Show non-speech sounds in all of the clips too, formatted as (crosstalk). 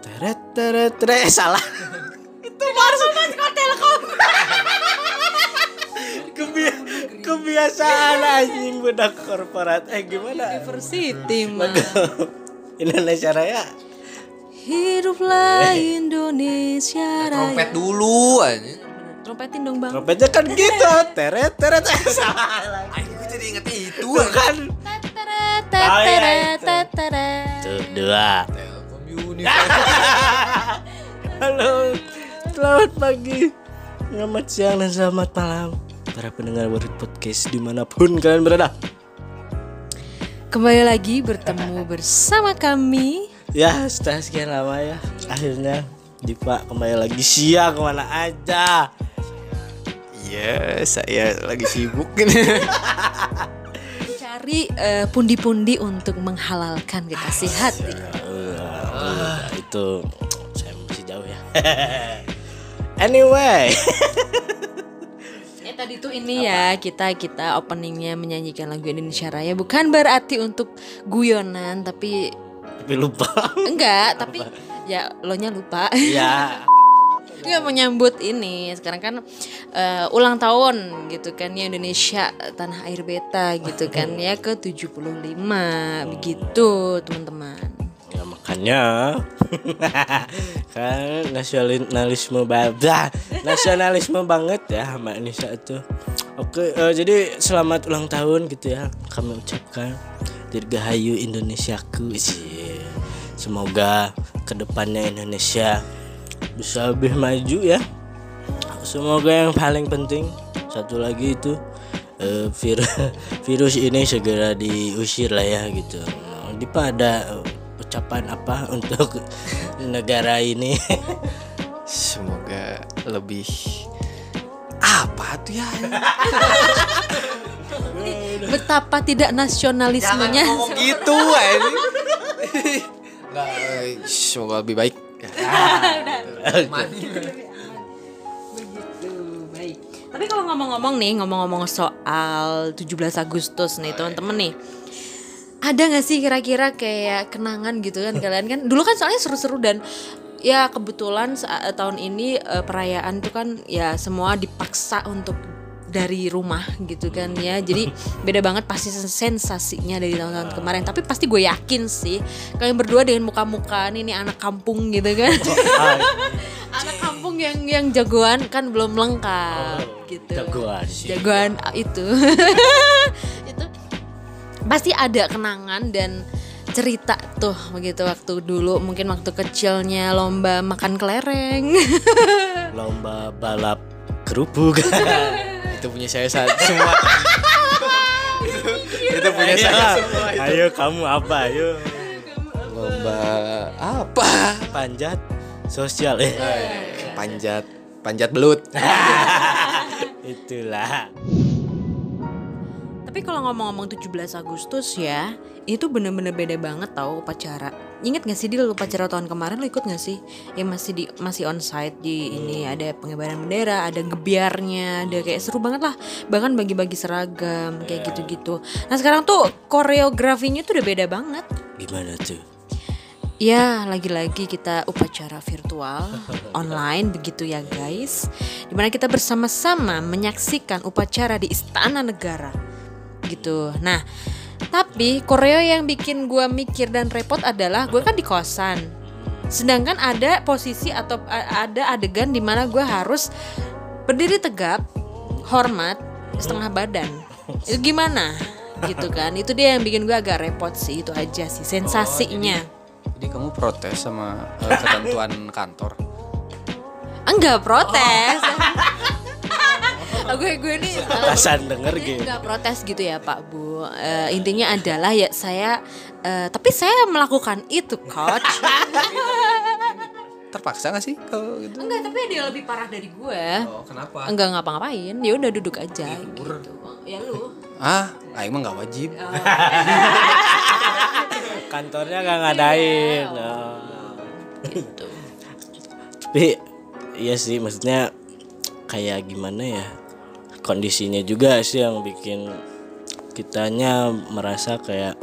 teret teret teret eh, salah (laughs) itu baru telkom (laughs) Kebia kebiasaan anjing budak korporat eh gimana University (laughs) mah. Indonesia Raya Hiduplah Indonesia Raya. Trompet dulu aja. Trompetin dong bang. trompetnya kan gitu teret teret eh, salah Ayo gue jadi inget itu. Kan Teteret, teteret, itu. teteret. tuh dua. (laughs) Halo, selamat pagi, selamat siang dan selamat malam para pendengar World Podcast di mana pun kalian berada. Kembali lagi bertemu bersama kami. Ya setelah sekian lama ya, akhirnya Dipa kembali lagi siang ke mana aja. Iya, saya lagi sibuk ini. (laughs) Cari eh, pundi-pundi untuk menghalalkan kekasih hati. Uh, itu saya masih jauh ya. (laughs) anyway, Eh tadi tuh ini ya kita kita openingnya menyanyikan lagu Indonesia Raya. Bukan berarti untuk guyonan tapi tapi lupa. (laughs) enggak tapi ya lo nya lupa. ya, (laughs) Nggak menyambut ini. Sekarang kan eh, ulang tahun gitu kan ya Indonesia tanah air beta gitu kan ya ke 75 begitu teman-teman. Ya makanya (laughs) kan nasionalisme banget, nasionalisme banget ya sama Indonesia itu. Oke, eh, jadi selamat ulang tahun gitu ya kami ucapkan dirgahayu Indonesiaku sih. Semoga ke depannya Indonesia bisa lebih maju ya. Semoga yang paling penting satu lagi itu eh, virus (laughs) virus ini segera diusir lah ya gitu. Nah, Ucapan apa (laughs) untuk negara ini? Semoga lebih apa tuh ya? Betapa tidak nasionalismenya. ngomong gitu ini. Nggak, semoga lebih baik. Begitu, baik. Tapi kalau ngomong-ngomong nih, ngomong-ngomong soal 17 Agustus nih teman-teman nih. Ada gak sih kira-kira kayak kenangan gitu kan (laughs) kalian? Kan dulu kan soalnya seru-seru dan ya kebetulan saat tahun ini eh, perayaan tuh kan ya semua dipaksa untuk dari rumah gitu kan ya. Jadi (laughs) beda banget pasti sensasinya dari tahun-tahun kemarin. Tapi pasti gue yakin sih kalian berdua dengan muka-muka ini, anak kampung gitu kan. (laughs) Anak kampung yang yang jagoan kan belum lengkap gitu. Jagoan. jagoan ah, itu pasti ada kenangan dan cerita tuh begitu waktu dulu mungkin waktu kecilnya lomba makan kelereng (laughs) Lomba balap kerupuk. (laughs) Itu punya saya saat semua. itu, itu punya saya ayo, semua. itu. ayo kamu apa? Ayo Lomba apa? panjat sosial eh. Panjat, panjat belut. (laughs) Itulah. Tapi kalau ngomong-ngomong 17 Agustus ya itu bener-bener beda banget tau upacara Ingat gak sih di upacara tahun kemarin lo ikut gak sih yang masih di masih on site di ini ada pengibaran bendera ada gebiarnya ada kayak seru banget lah bahkan bagi-bagi seragam kayak gitu-gitu nah sekarang tuh koreografinya tuh udah beda banget Gimana tuh? Ya, lagi-lagi kita upacara virtual (laughs) online begitu ya guys. Di mana kita bersama-sama menyaksikan upacara di Istana Negara. Gitu. Nah, tapi koreo yang bikin gua mikir dan repot adalah gue kan di kosan. Sedangkan ada posisi atau ada adegan di mana gue harus berdiri tegap, hormat, setengah badan. Itu gimana? Gitu kan. Itu dia yang bikin gue agak repot sih. Itu aja sih sensasinya. Jadi kamu protes sama eh, ketentuan (laughs) kantor? Enggak protes. Gue gue ini Atasan denger gitu. enggak protes gitu ya Pak Bu. Eh, intinya adalah ya saya eh, tapi saya melakukan itu coach. (laughs) Terpaksa gak sih kalau gitu? enggak, tapi dia lebih parah dari gue. Oh, kenapa? Enggak ngapa-ngapain. Ya udah duduk aja gitu. Ya lu. Ah, aing mah gak wajib. (laughs) Kantornya gak ngadain. Oh. Gitu. Tapi iya sih maksudnya kayak gimana ya? Kondisinya juga sih yang bikin kitanya merasa kayak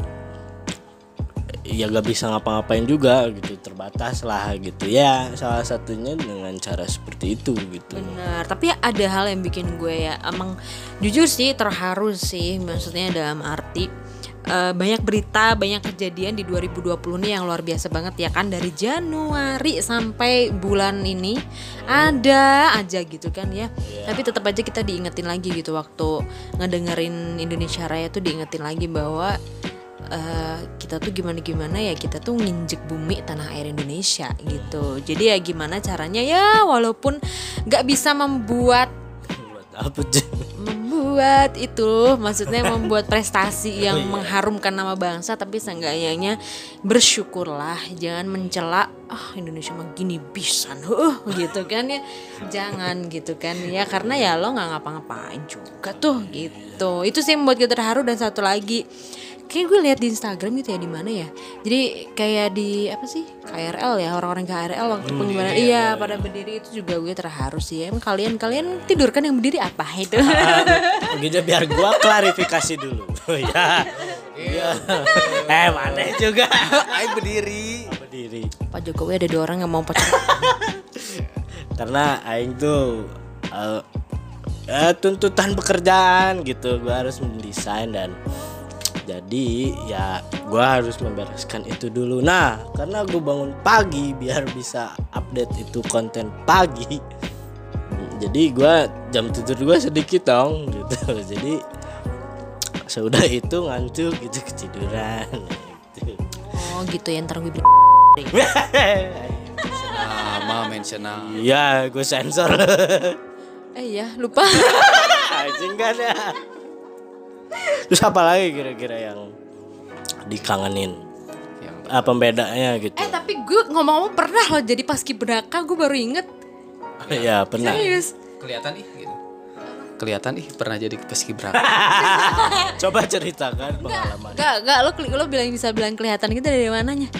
ya gak bisa ngapa-ngapain juga gitu terbatas lah gitu. Ya salah satunya dengan cara seperti itu gitu. Bener, tapi ada hal yang bikin gue ya emang jujur sih terharu sih maksudnya dalam arti eh, banyak berita, banyak kejadian di 2020 nih yang luar biasa banget ya kan dari Januari sampai bulan ini ada aja gitu kan ya. Tapi tetap aja kita diingetin lagi gitu waktu ngedengerin Indonesia Raya tuh diingetin lagi bahwa eh, kita tuh gimana gimana ya kita tuh nginjek bumi tanah air Indonesia gitu jadi ya gimana caranya ya walaupun nggak bisa membuat buat apa? Membuat itu. Maksudnya membuat prestasi yang mengharumkan nama bangsa tapi seenggaknya bersyukurlah jangan mencela ah Indonesia mah gini bisan huh, gitu kan ya. Jangan gitu kan ya karena ya lo nggak ngapa-ngapain juga tuh gitu. Itu sih membuat kita terharu dan satu lagi kayak gue lihat di Instagram gitu ya di mana ya? Jadi kayak di apa sih? KRL ya orang-orang KRL waktu pengumuman iya pada berdiri itu juga gue terharu sih. Emang kalian kalian tidur kan yang berdiri apa itu? (laughs) Begitu biar gua klarifikasi dulu. (laughs) Ya iya. Eh mana juga. Aing berdiri. berdiri. Pak Jokowi ada dua orang yang mau pacaran (laughs) karena aing tuh eh, ya, tuntutan pekerjaan gitu. Gua harus mendesain dan jadi ya gua harus membereskan itu dulu nah karena gue bangun pagi biar bisa update itu konten pagi jadi gua jam tidur gua sedikit dong gitu (laughs) jadi sudah itu ngantuk gitu ketiduran gitu. oh gitu ya ntar gue bilang Nama mention. Iya, gue sensor. eh ya lupa (laughs) Anjing kan ya. Terus apa lagi kira-kira yang dikangenin? Yang Ah, pembedanya gitu. eh tapi gue ngomong-ngomong pernah loh jadi paskibraka gue baru inget (laughs) ya pernah. serius kelihatan ih gitu. Kelihatan ih pernah jadi paskibraka. (laughs) Coba ceritakan pengalaman. Gak, gak, lo, lo bilang bisa bilang kelihatan gitu dari mananya? (laughs)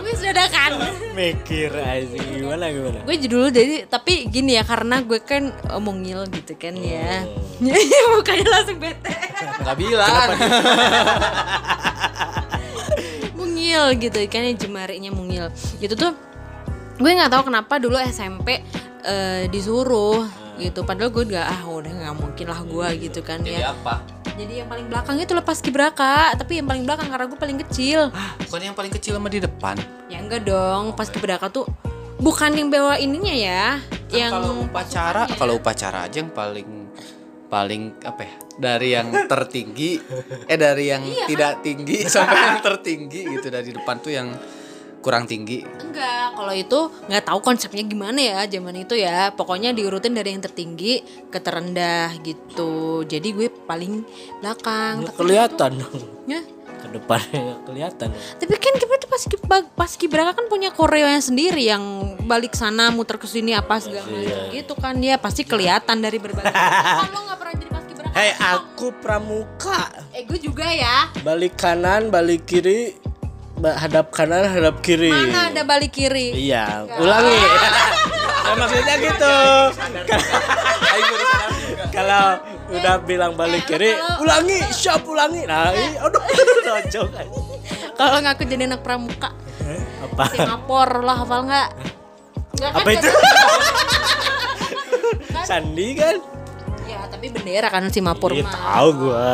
Gue sudah ada kan? Mikir aja gimana gimana. Gue dulu jadi, tapi gini ya karena gue kan eh, mungil gitu kan ya. (laughs) Mukanya langsung bete. Enggak bilang. (laughs) Mungil gitu kan ya jemarinya mungil. Gitu tuh gue nggak tahu kenapa dulu SMP eh, disuruh gitu padahal gue gak ah udah nggak mungkin lah gue gitu kan Jadi ya apa? jadi yang paling belakang itu lepas kibraka tapi yang paling belakang karena gue paling kecil Bukan yang paling kecil sama di depan. Ya enggak dong, pas kibraka tuh bukan yang bawa ininya ya, yang Kan kalau upacara, kalau upacara aja yang paling paling apa ya? Dari yang tertinggi eh dari yang tidak tinggi (laughs) sampai yang tertinggi gitu dari depan tuh yang kurang tinggi. enggak, kalau itu nggak tahu konsepnya gimana ya zaman itu ya. Pokoknya diurutin dari yang tertinggi ke terendah gitu. Jadi gue paling belakang. Nggak kelihatan dong. Ya. Ke depannya nggak kelihatan. Tapi kan kita tuh pas pas kibraka kan punya koreonya sendiri yang balik sana muter ke sini apa segala macam gitu kan dia pasti kelihatan dari berbagai. (laughs) kan lo nggak pernah jadi pas kibraka? Hei aku pramuka. Eh gue juga ya. Balik kanan, balik kiri, hadap kanan, hadap kiri. Mana ada balik kiri? Iya, ulangi. (laughs) Nah, maksudnya gitu. Kalau udah bilang balik kiri, ulangi, siap ulangi. Nah, aduh, (laughs) aja. Kalau ngaku jadi anak pramuka, Apa? Singapura lah hafal nggak? Nggak kan? Apa itu? (laughs) Sandi kan? Ya tapi bendera kan Singapura Iya, mah. tahu gua.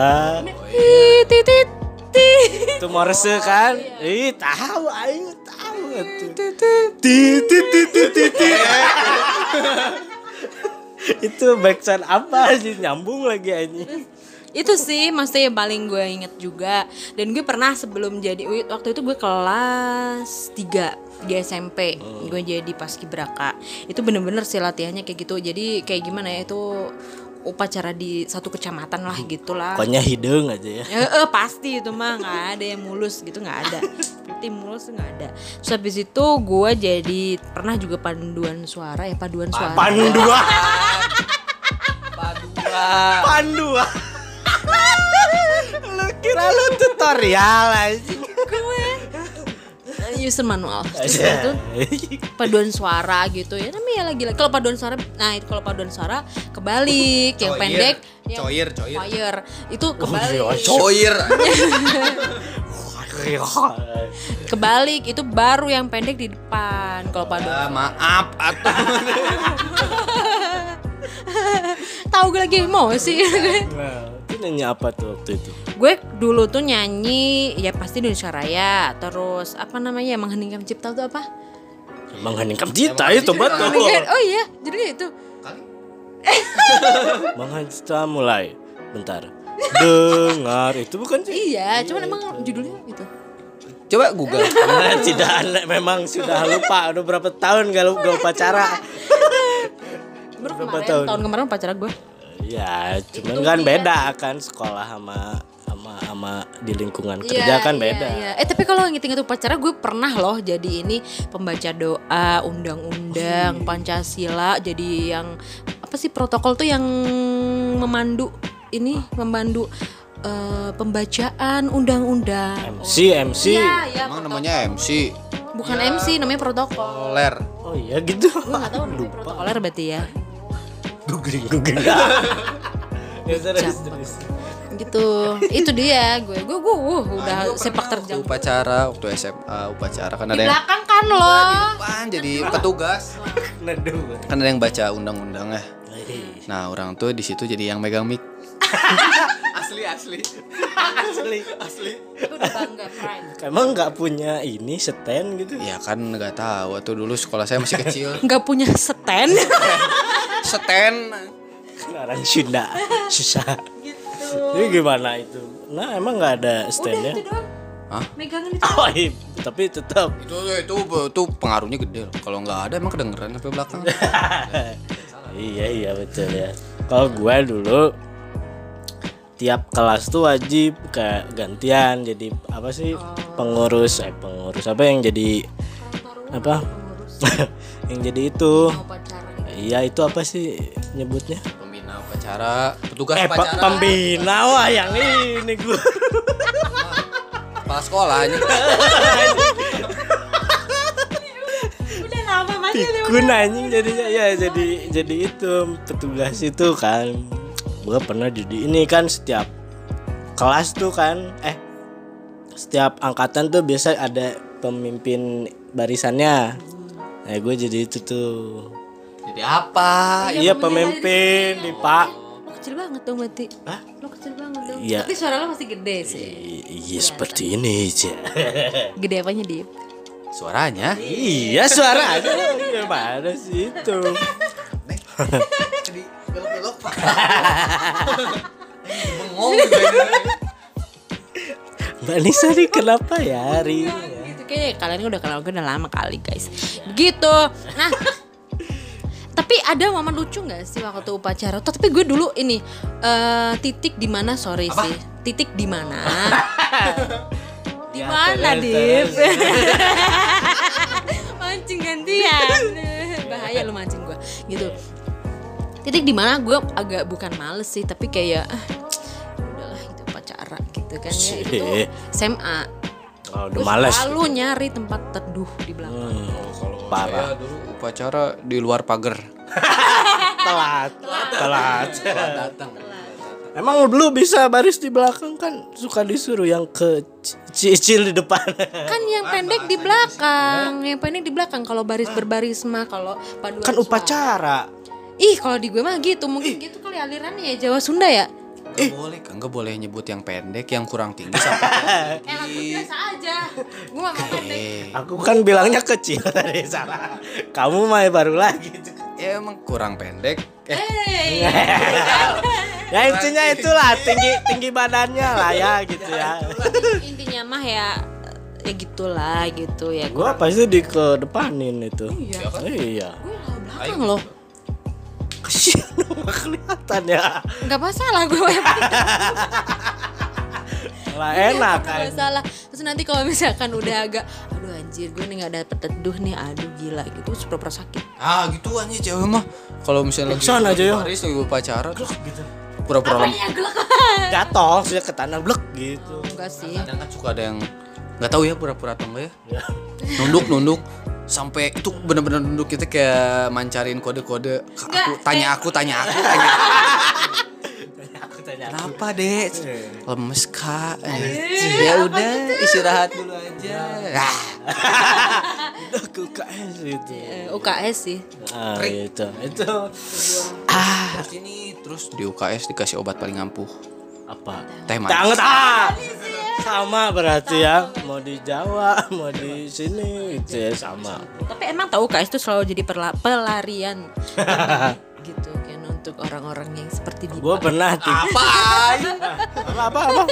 Tit, tit. Itu Morse kan? Ih, tahu aing tahu tuh. Tit tit tit tit tit. tit. Itu backsound apa sih nyambung lagi anjing. Itu sih maksudnya yang paling gue inget juga Dan gue pernah sebelum jadi Waktu itu gue kelas 3 di SMP Gue jadi paskibraka Itu bener-bener sih latihannya kayak gitu Jadi kayak gimana ya itu upacara di satu kecamatan lah gitulah Pokoknya hidung aja ya. Ya, eh, pasti itu mah nggak ada yang mulus gitu nggak ada. Tim mulus nggak ada. Terus habis itu gue jadi pernah juga panduan suara ya paduan suara. Pandua, Padua. pandua. lu kira lu tutorial anjing. gue menyusun manual (laughs) terus Iya. itu paduan suara gitu ya tapi ya lagi lagi kalau paduan suara nah itu kalau paduan suara kebalik yang Coir. pendek yang Coir, coir. choir. itu Oh, kebalik (laughs) Coir. (laughs) kebalik itu baru yang pendek di depan kalau paduan Ah, maaf atau tahu gue lagi emosi Nyanyi apa tuh waktu itu? gue dulu tuh nyanyi ya pasti Indonesia Raya terus apa namanya mengheningkan cipta tuh apa Mengheningkan cita itu betul. Oh iya jadinya itu (laughs) Mengheningkan mulai. Bentar. Dengar itu bukan sih? iya cuman emang judulnya gitu Coba Google. (laughs) Nah, tidak aneh, memang sudah lupa udah berapa tahun gak lupa upacara. baru Berapa kemarin tahun? tahun, kemarin pacar gue Ya, cuman kan beda kan sekolah sama sama sama di lingkungan kerja kan beda. iya. Eh tapi kalau ngitung itu upacara gue pernah loh jadi ini pembaca doa, undang-undang, Pancasila, jadi yang apa sih protokol tuh yang memandu ini memandu eh, pembacaan undang-undang. MC MC. Iya, iya. Emang protokol. namanya MC. Bukan MC, namanya protokol. Oler. Oh iya gitu. Gue gak tahu namanya (laughs) protokoler berarti ya. Googling googling. (laughs) ya terus. Gitu. Itu dia gue. Gue gue uh, udah sepak terjang. Upacara waktu SMA upacara kan Di ada yang belakang kan depan jadi petugas. Neduh. Kan ada yang baca undang-undangnya. Nah, orang tuh di situ jadi yang megang mic. (laughs) asli asli. Asli. Asli. Udah bangga pride. Emang nggak punya ini stand gitu? Ya kan nggak tahu tuh dulu sekolah saya masih kecil. Nggak punya stand. (laughs) Stand. Orang Sunda susah. Ini gimana itu? Nah emang nggak ada standnya? Udah itu doang. Hah? Itu. Oh iya, tapi tetap. Itu itu itu pengaruhnya gede loh. Kalau nggak ada emang kedengeran sampai belakang. (laughs) iya iya betul ya. Kalau gue dulu tiap kelas tuh wajib kayak gantian jadi apa sih pengurus eh pengurus apa yang jadi apa (laughs) yang jadi itu Iya itu apa sih nyebutnya? Pembina upacara, petugas eh upacara. pembina wah yang ini gue Kepala sekolah ini. (laughs) Udah lama masih pikun anjing jadinya. Ya jadi jadi itu petugas itu kan gue pernah jadi ini kan setiap kelas tuh kan eh setiap angkatan tuh biasa ada pemimpin barisannya. Nah gue jadi itu tuh Jadi apa? iya pemimpin di pak Lo kecil banget dong berarti. Hah? Lo kecil banget dong. Iya. Tapi suara lo masih gede sih. I- iya seperti ini aja (laughs) Gede apanya Dip? Suaranya. iya suara aja gimana sih itu Jadi belok-belok Pak. (laughs) Bengong. Mbak Nisa nih kenapa ya hari ini ya? Gitu kayaknya kalian udah kenal gue udah lama kali guys. Gitu. Nah, tapi ada momen lucu nggak sih waktu upacara? Tuh, tapi gue dulu ini eh, titik di mana sorry sih. Titik di mana? (laughs) di Ya, mana, terus, Dip? (laughs) mancing gantian. Bahaya lu mancing gue. Gitu. Titik di mana gue agak bukan males sih, tapi kayak ah, udahlah itu upacara gitu kan ya. Itu. SMA. Oh, udah males. selalu nyari tempat teduh di belakang. Hmm, parah. Saya dulu upacara di luar pagar. (laughs) Telat. Telat. datang. Emang dulu bisa baris di belakang kan suka disuruh yang ke cicil di depan. (laughs) Kan yang pendek di belakang, yang pendek di belakang kalau baris berbaris mah kalau paduan kan suara. upacara. Ih, kalau di gue mah gitu, mungkin gitu kali alirannya ya Jawa Sunda ya. Gak boleh, enggak boleh nyebut yang pendek, yang kurang tinggi sampai (laughs) Eh, aku biasa aja. Gue mah mau pendek. Eh, Aku kan bilangnya kecil tadi salah. Kamu mah baru lagi. ya emang kurang pendek. Eh, Eh, (laughs) ya intinya itulah tinggi tinggi badannya lah ya gitu ya. intinya mah ya ya gitulah gitu ya. Gua pasti di ke depanin itu. Iya. Iya. Gue belakang loh. Dong, nggak kelihatan ya. Nggak masalah gue Lah enak kan. Gak salah Terus nanti kalau misalkan udah agak Aduh anjir gue nih gak dapet teduh nih Aduh gila gitu Terus pura-pura sakit ah gitu aja cewek mah. Kalau misalnya lagi Sana aja, yo. baris lagi upacara terus pura-pura lem. Apanya gelek Jatuh sudah ke tanah blek gitu. Enggak sih Kadang kan suka ada yang nggak tahu ya pura-pura atau enggak ya. Ya. nunduk nunduk sampai itu bener-bener nunduk kita kayak mancarin kode-kode. Aku tanya aku tanya aku tanya aku. Aku tanya kenapa dek? Lemes kak. Ya udah istirahat dulu aja. Ah, udah ke UKS gitu. Eh, UKS sih. Ah, itu. Itu. Ah. Terus ini terus di UKS dikasih obat paling ampuh. Apa? teh manis. Tangan ah. Sama berarti ya, mau di Jawa, mau di sini gitu ya sama. tapi emang tahu UKS itu selalu jadi perla- pelarian (laughs) gitu kan untuk orang-orang yang seperti Dipa Gue pernah tuh. apa Apa apa apa?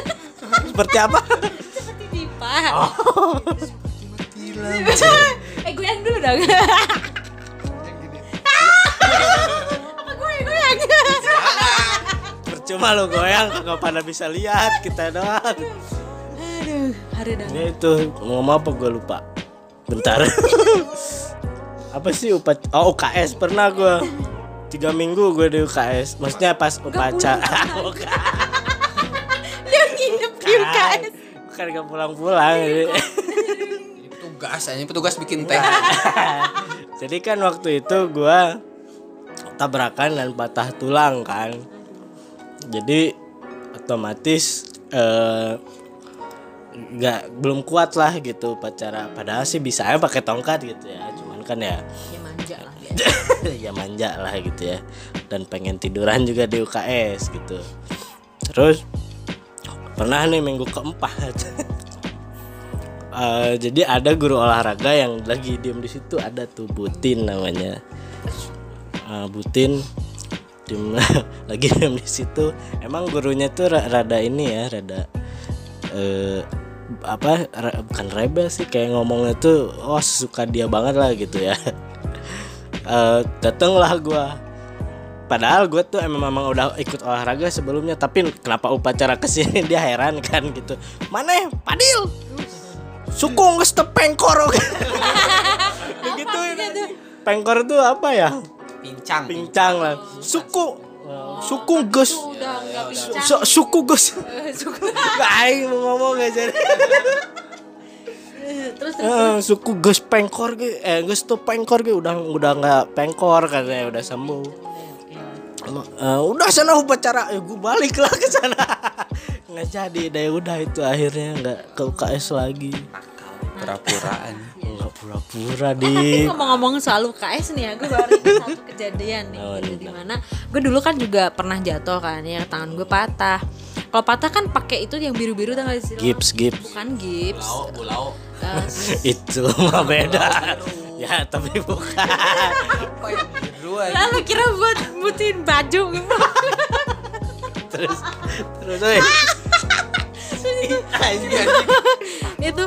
Seperti apa? seperti Dipa eh goyang dulu dong apa gue Percuma lo goyang kagak pada bisa lihat kita doang. Aduh Ya itu ngomong apa gue lupa. Bentar. (laughs) apa sih upac oh UKS pernah gue tiga minggu gue di UKS maksudnya pas upacara (laughs) dia nginep di UKS bukan gak pulang-pulang. Jadi (laughs) Ini petugas aja petugas bikin teh. Jadi kan waktu itu gue tabrakan dan patah tulang kan. Jadi otomatis eh, nggak belum kuat lah gitu upacara padahal sih bisa aja pakai tongkat gitu ya. Cuman kan ya ya manja lah dia (laughs) ya manja lah gitu ya. Dan pengen tiduran juga di UKS gitu. Terus pernah nih minggu keempat. (laughs) Eh, jadi ada guru olahraga yang lagi diem di situ. Ada tuh Butin namanya. Eh, Butin diem (laughs) lagi diem di situ. Emang gurunya tuh ra- rada ini ya rada eh apa ra- bukan rebel sih kayak ngomongnya tuh oh suka dia banget lah gitu ya. (laughs) Eh datenglah gua. Padahal gue tuh emang memang udah ikut olahraga sebelumnya tapi kenapa upacara ke sini (laughs) dia heran kan gitu. Mana Padil sukung teu pengkor. (laughs) Begitu pengkor itu apa ya? Pincang. Pincang lah. Suku suku Su- suku geus (laughs) Gak aing mau ngomong gak jadi (laughs) terus Eh, suku geus pengkor ge eh geus tuh pengkor ge udah udah nggak pengkor katanya udah sembuh. Eh, udah sana upacara ya gue balik lah ke sana. (laughs) Nggak jadi deh udah itu akhirnya nggak ke UKS lagi pura-puraan. Nggak pura-pura Tapi di ngomong-ngomong soal UKS nih ya, gue baru ingat satu kejadian nih. Oh, gitu, di mana gue dulu kan juga pernah jatuh kan, ya tangan gue patah. Kalau patah kan pakai itu yang biru-biru tau gak sih? gips gips. Bukan gips. bulau. Eh, (laughs) itu mah beda. Ya tapi bukan. Apa yang biru aja. Lalu kira buat butuhin baju. (laughs) Terus terus (laughs) itu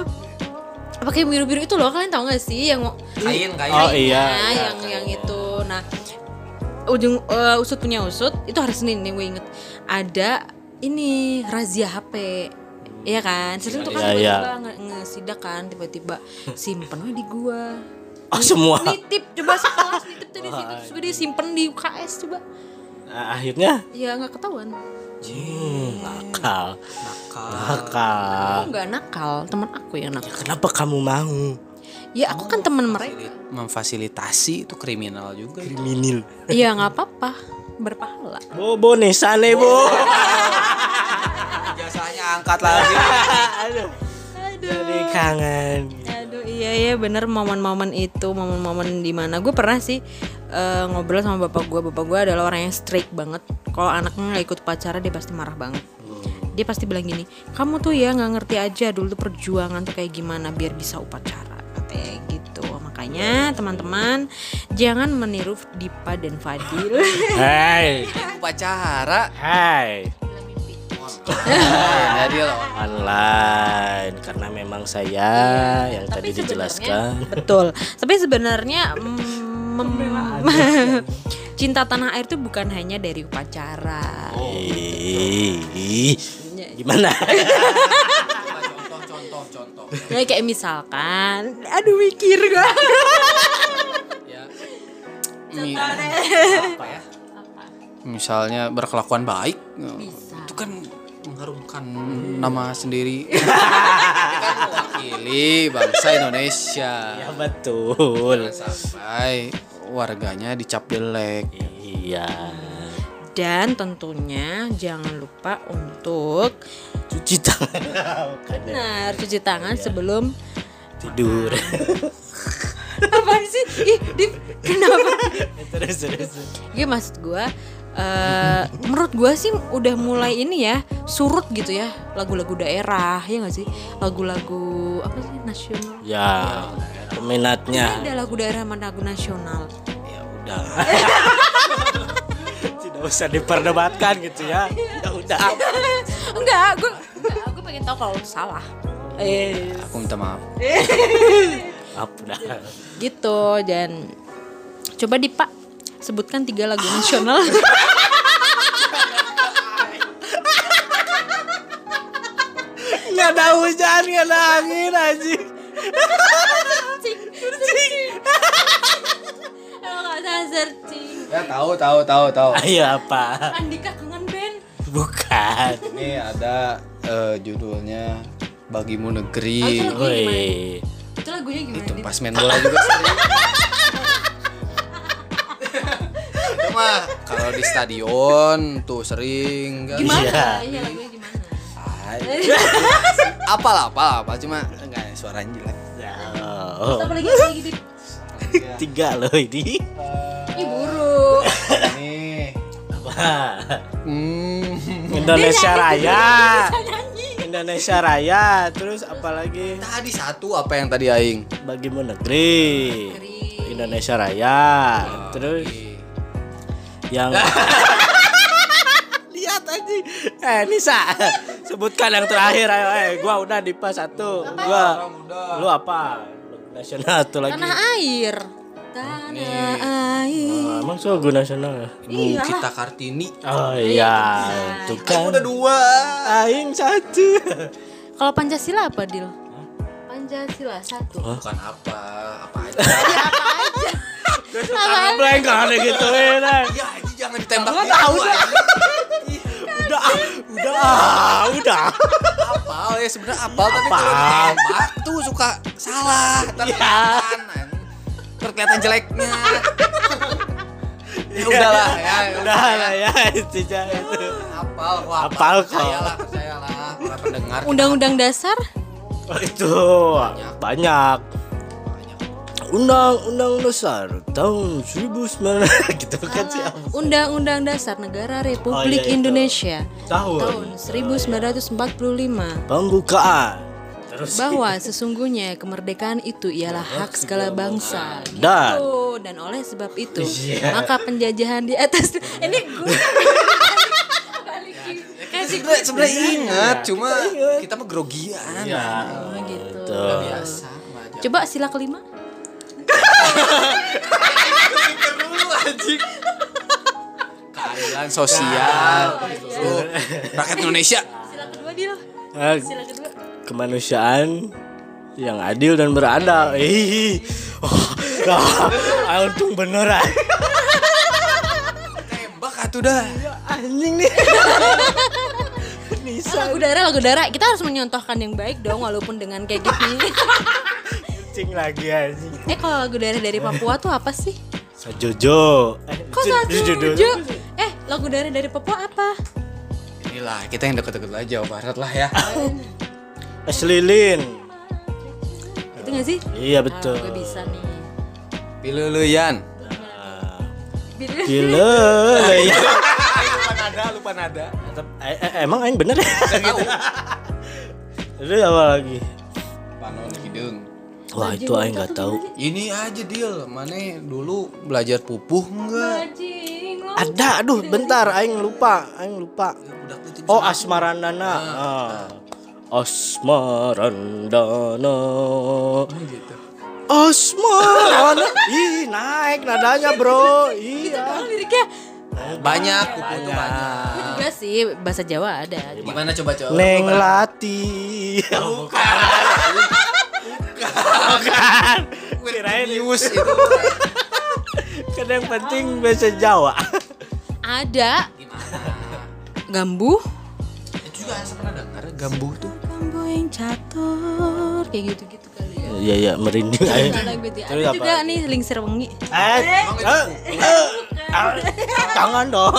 pakai biru-biru itu loh kalian tau gak sih yang kain kain oh iya Nah, yang yang itu. Nah, ujung eh, usut punya usut itu hari Senin nih gue inget. Ada ini razia HP. Iya kan? Sering tuh kan Iya, iya. tiba-tiba nge- ngesidak kan tiba-tiba simpen di gua. (laughs) oh semua Nitip coba sekelas nitip tuh di (laughs) situ terus gue disimpen di UKS coba. Nah, akhirnya Ya nggak ketahuan. Hmm, nakal. Nakal. Nakal. Aku nggak nakal, teman aku yang nakal. kenapa kamu mau? Ya aku kan teman mereka. memfasilitasi itu kriminal juga. Kriminal. Iya nggak apa-apa, berpahala. bobo nih sana bo. Jasanya angkat lagi. (laughs) Aduh. Jadi kangen Aduh iya ya bener momen-momen itu momen-momen di mana gue pernah sih eh, ngobrol sama bapak gue bapak gue adalah orang yang strict banget. Kalau anaknya nggak ikut upacara dia pasti marah banget. Dia pasti bilang gini kamu tuh ya nggak ngerti aja dulu tuh perjuangan tuh kayak gimana biar bisa upacara katanya gitu. Makanya teman-teman jangan meniru Dipa dan Fadil. Hai upacara? Hai Nah, (laughs) jadi online karena memang saya yang tadi Tapi sebenarnya- dijelaskan. betul. Tapi sebenarnya mm, mem- (laughs) cinta tanah air tuh bukan hanya dari upacara. Ih, gimana? (laughs) Contoh contoh contoh ya kayak misalkan aduh mikir gue ya. Apa ya? Misalnya berkelakuan baik. Bisa. itu kan mengharumkan nama sendiri kan (laughs) mewakili bangsa Indonesia. Ya betul. Sampai warganya dicap jelek. Iya. Dan tentunya jangan lupa untuk Cuci tangan. (laughs) Benar cuci tangan sebelum Tidur. (laughs) apa sih? Ih, kenapa? terus terus. Iya maksud gue eh menurut gue sih udah mulai ini ya surut gitu ya lagu-lagu daerah ya nggak sih lagu-lagu apa sih nasional Ya, peminatnya. ada lagu daerah mana lagu nasional Ya udah. (laughs) Tidak usah diperdebatkan gitu ya. Ya udah. enggak gue enggak gue pengen tahu kalau salah eh Aku minta maaf. Apa dah. gitu dan coba di pak sebutkan tiga lagu nasional Nggak ada hujan, nggak ada angin nggak salah searching Ya tahu tahu tahu tahu. Ayo apa? Andika kangen band Bukan. Ini ada eh, judulnya Bagimu Negeri. Oh, itu lagunya gimana Itu Dit? pas main bola juga sering. (laughs) mah kalau di stadion tuh sering kan. gimana Iya. iya lagunya gimana (laughs) Apal apal apa cuma enggak suaranya jelek. Ya. apa lagi lagi Dit? Tiga loh ini. Ih buruk Nih. Apa? Hmm. Indonesia Raya. Indonesia Raya. Terus apa lagi? Tadi satu apa yang tadi aing? Bagimu negeri. Indonesia Raya. Terus yang (laughs) (laughs) lihat aja eh Nisa sebutkan yang terakhir. Ayo eh gua udah di pas satu gua. Lu apa? Nasional tuh lagi. Tanah air. Tanah air. Oh, emang lagu nasional ya? Kita Kartini. oh iya tuh kan. Udah dua. aing satu. Kalau pancasila apa dil? Pancasila satu. Bukan apa, apa aja. Karena blank kan ada gituin eh. ya, jangan ditembak Gua gitu, tahu, udah ah, udah ah, udah Apal ya sebenarnya apal tapi kalau ditembak tuh suka salah. Ntar Iya. kelihatan, anjing. Ntar kelihatan jeleknya. ya udahlah ya, ya udah lah ya itu itu Apal kok apal. Kok. Percayalah, percayalah para pendengar. undang-undang dasar Oh, itu banyak. Undang-undang dasar tahun 1900 (laughs) gitu kan sih apa? undang-undang dasar negara Republik Oh, iya, itu. Indonesia Tahun. tahun 1945 Pembukaan. Terus bahwa (laughs) sesungguhnya kemerdekaan itu ialah hak segala bangsa Dan. Gitu. dan oleh sebab itu Iya. maka penjajahan di atas (laughs) ini gue gue Sebenarnya sebenarnya ingat, cuma kita mah grogian. Iya. Oh, gitu. Biasa. coba sila kelima anjing. Keadilan sosial. Rakyat Indonesia. sila kedua dia Eh, sila kedua kemanusiaan yang adil dan beradab. Ih. Oh, ah, untung bener ah. Tembak atuh dah. Anjing nih. Nisa lagu daerah lagu daerah kita harus menyontohkan yang baik dong walaupun dengan kayak gini (laughs) kucing lagi anjing. eh kalau lagu daerah dari Papua tuh apa sih Sajojo. Eh, kok ju- eh lagu daerah dari Papua apa Inilah kita yang deket-deket aja Jawa Barat lah ya. (laughs) Es lilin. itu gak sih Iya betul. gue bisa nih Pilih lu Yan. Gila. ya. lupa nada, lupa nada. Eh, eh, emang aing bener ya? Tahu. Itu apa lagi? Wah, itu aing nggak tahu. Ini aja deal, mana dulu belajar pupuh enggak? Ada, aduh, bentar aing lupa, aing lupa. Putin Oh, Asmarandana. Ah. Asmarandana. gitu. Asmarandana. (laughs) Ih, naik nadanya, Bro. Iya. liriknya Banyak pupuh tuh banyak. Gue juga sih bahasa Jawa ada Gimana coba coba? Neng Lati. (laughs) Bukan. (laughs) Bukan. Kirain News itu. (laughs) kan yang penting bahasa Jawa. ada Gimana? gambu Itu juga saya pernah dengar gambuh tuh. gambu yang catur kayak gitu-gitu kali ya. Iya ya merinding aja. Ada gitu ya. Terus Ada apa? juga nih lingsir wengi. Eh, eh, eh, jangan dong.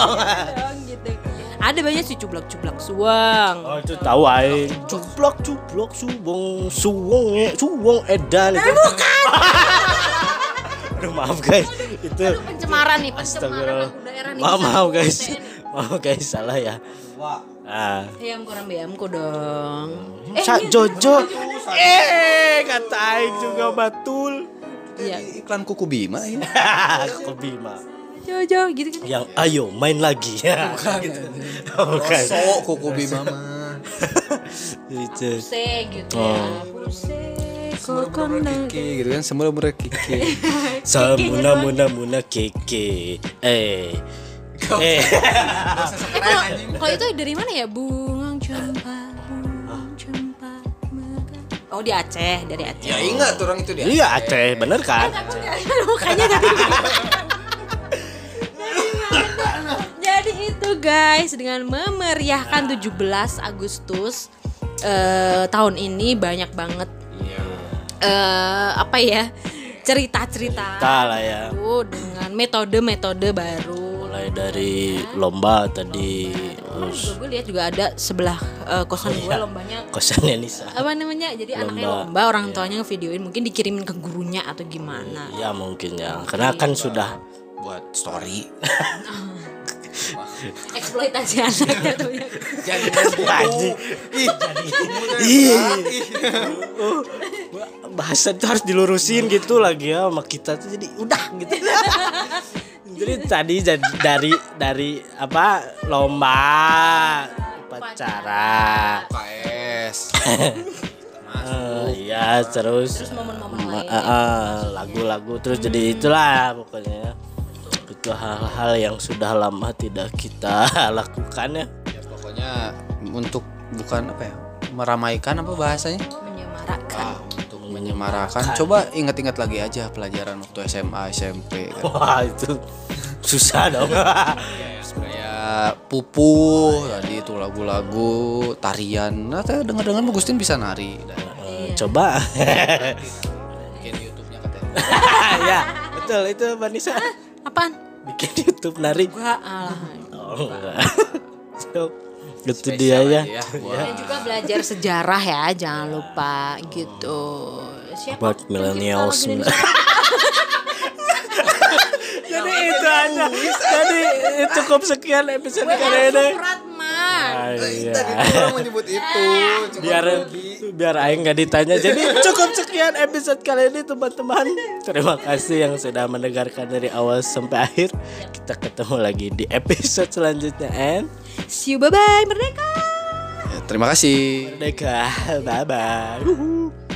Ada banyak sih cublak-cublak suang. Oh itu tahu aing. Cuplok cuplok suwong suwong ya suwong edan itu. bukan. (laughs) Aduh maaf guys itu. Pencemaran nih, pencemaran daerah nih. Maaf maaf guys. Maaf guys salah ya. Ah. Ayam kurang beamku dong. Eh, Sa Jojo. Eh kata aing juga betul. iya. Iklan kuku Bima ini. (laughs) Aku Bima. Jojo gitu kan. Yang ayo main lagi. (laughs) Bukan. gitu. Bukan. So kuku Bima gitu Oh. ya. Kokona. Kiki gitu kan semua umur Kiki. Samuna muna (laughs) muna keke. Eh. Eh. Kalau itu dari mana ya? Bunga cempa, mekar. Oh di Aceh, dari Aceh. Ya ingat orang itu dia. Iya Aceh, bener kan? (laughs) Mukanya dari itu guys. Dengan memeriahkan 17 Agustus eh, tahun ini banyak banget eh apa ya cerita-cerita. Tak lah ya. dengan metode-metode baru. Mulai dari lomba tadi terus Gue lihat juga ada sebelah eh, kosan gue lombanya. kosannya Nisa. apa namanya? Jadi anaknya lomba. orang tuanya ngevideoin mungkin dikirimin ke gurunya atau gimana. Ya mungkin ya, karena kan sudah buat story. (laughs) eksploitasi tuh ya. Jadi Anjing. Ih. Oh, bahasa itu harus dilurusin gitu lagi ya sama kita tuh jadi udah gitu. jadi tadi jadi dari dari apa lomba upacara. KS. (laughs) Eh, iya terus momen-momen ma- lain. eh, eh, lagu-lagu terus jadi itulah pokoknya itu hal-hal yang sudah lama tidak kita (laughs) lakukan ya Ya pokoknya untuk bukan apa ya? Meramaikan apa bahasanya? menyemarakan Ah, untuk menyemarakan. Coba ingat-ingat lagi aja pelajaran waktu SMA, SMP kan. wah itu susah dong (laughs) Kayak pupu tadi itu lagu-lagu tarian. Nah, dengar-dengar Gustin bisa nari. Dan Eh, coba bikin YouTube-nya katanya. (laughs) ya betul itu Vanessa apaan bikin YouTube nari. Gua alah oh enggak. (laughs) So, itu dia ya. Ya, (laughs) buat dan juga belajar sejarah ya jangan lupa gitu. Siapa buat millennials. (laughs) Jadi itu aja. Jadi cukup sekian episode kali ini Ah, iya. orang menyebut itu. (laughs) biar biar aing nggak ditanya. Jadi (laughs) cukup sekian episode kali ini teman-teman. Terima kasih yang sudah mendengarkan dari awal sampai akhir. Kita ketemu lagi di episode selanjutnya and see you. Bye bye merdeka. Terima kasih. merdeka. Bye bye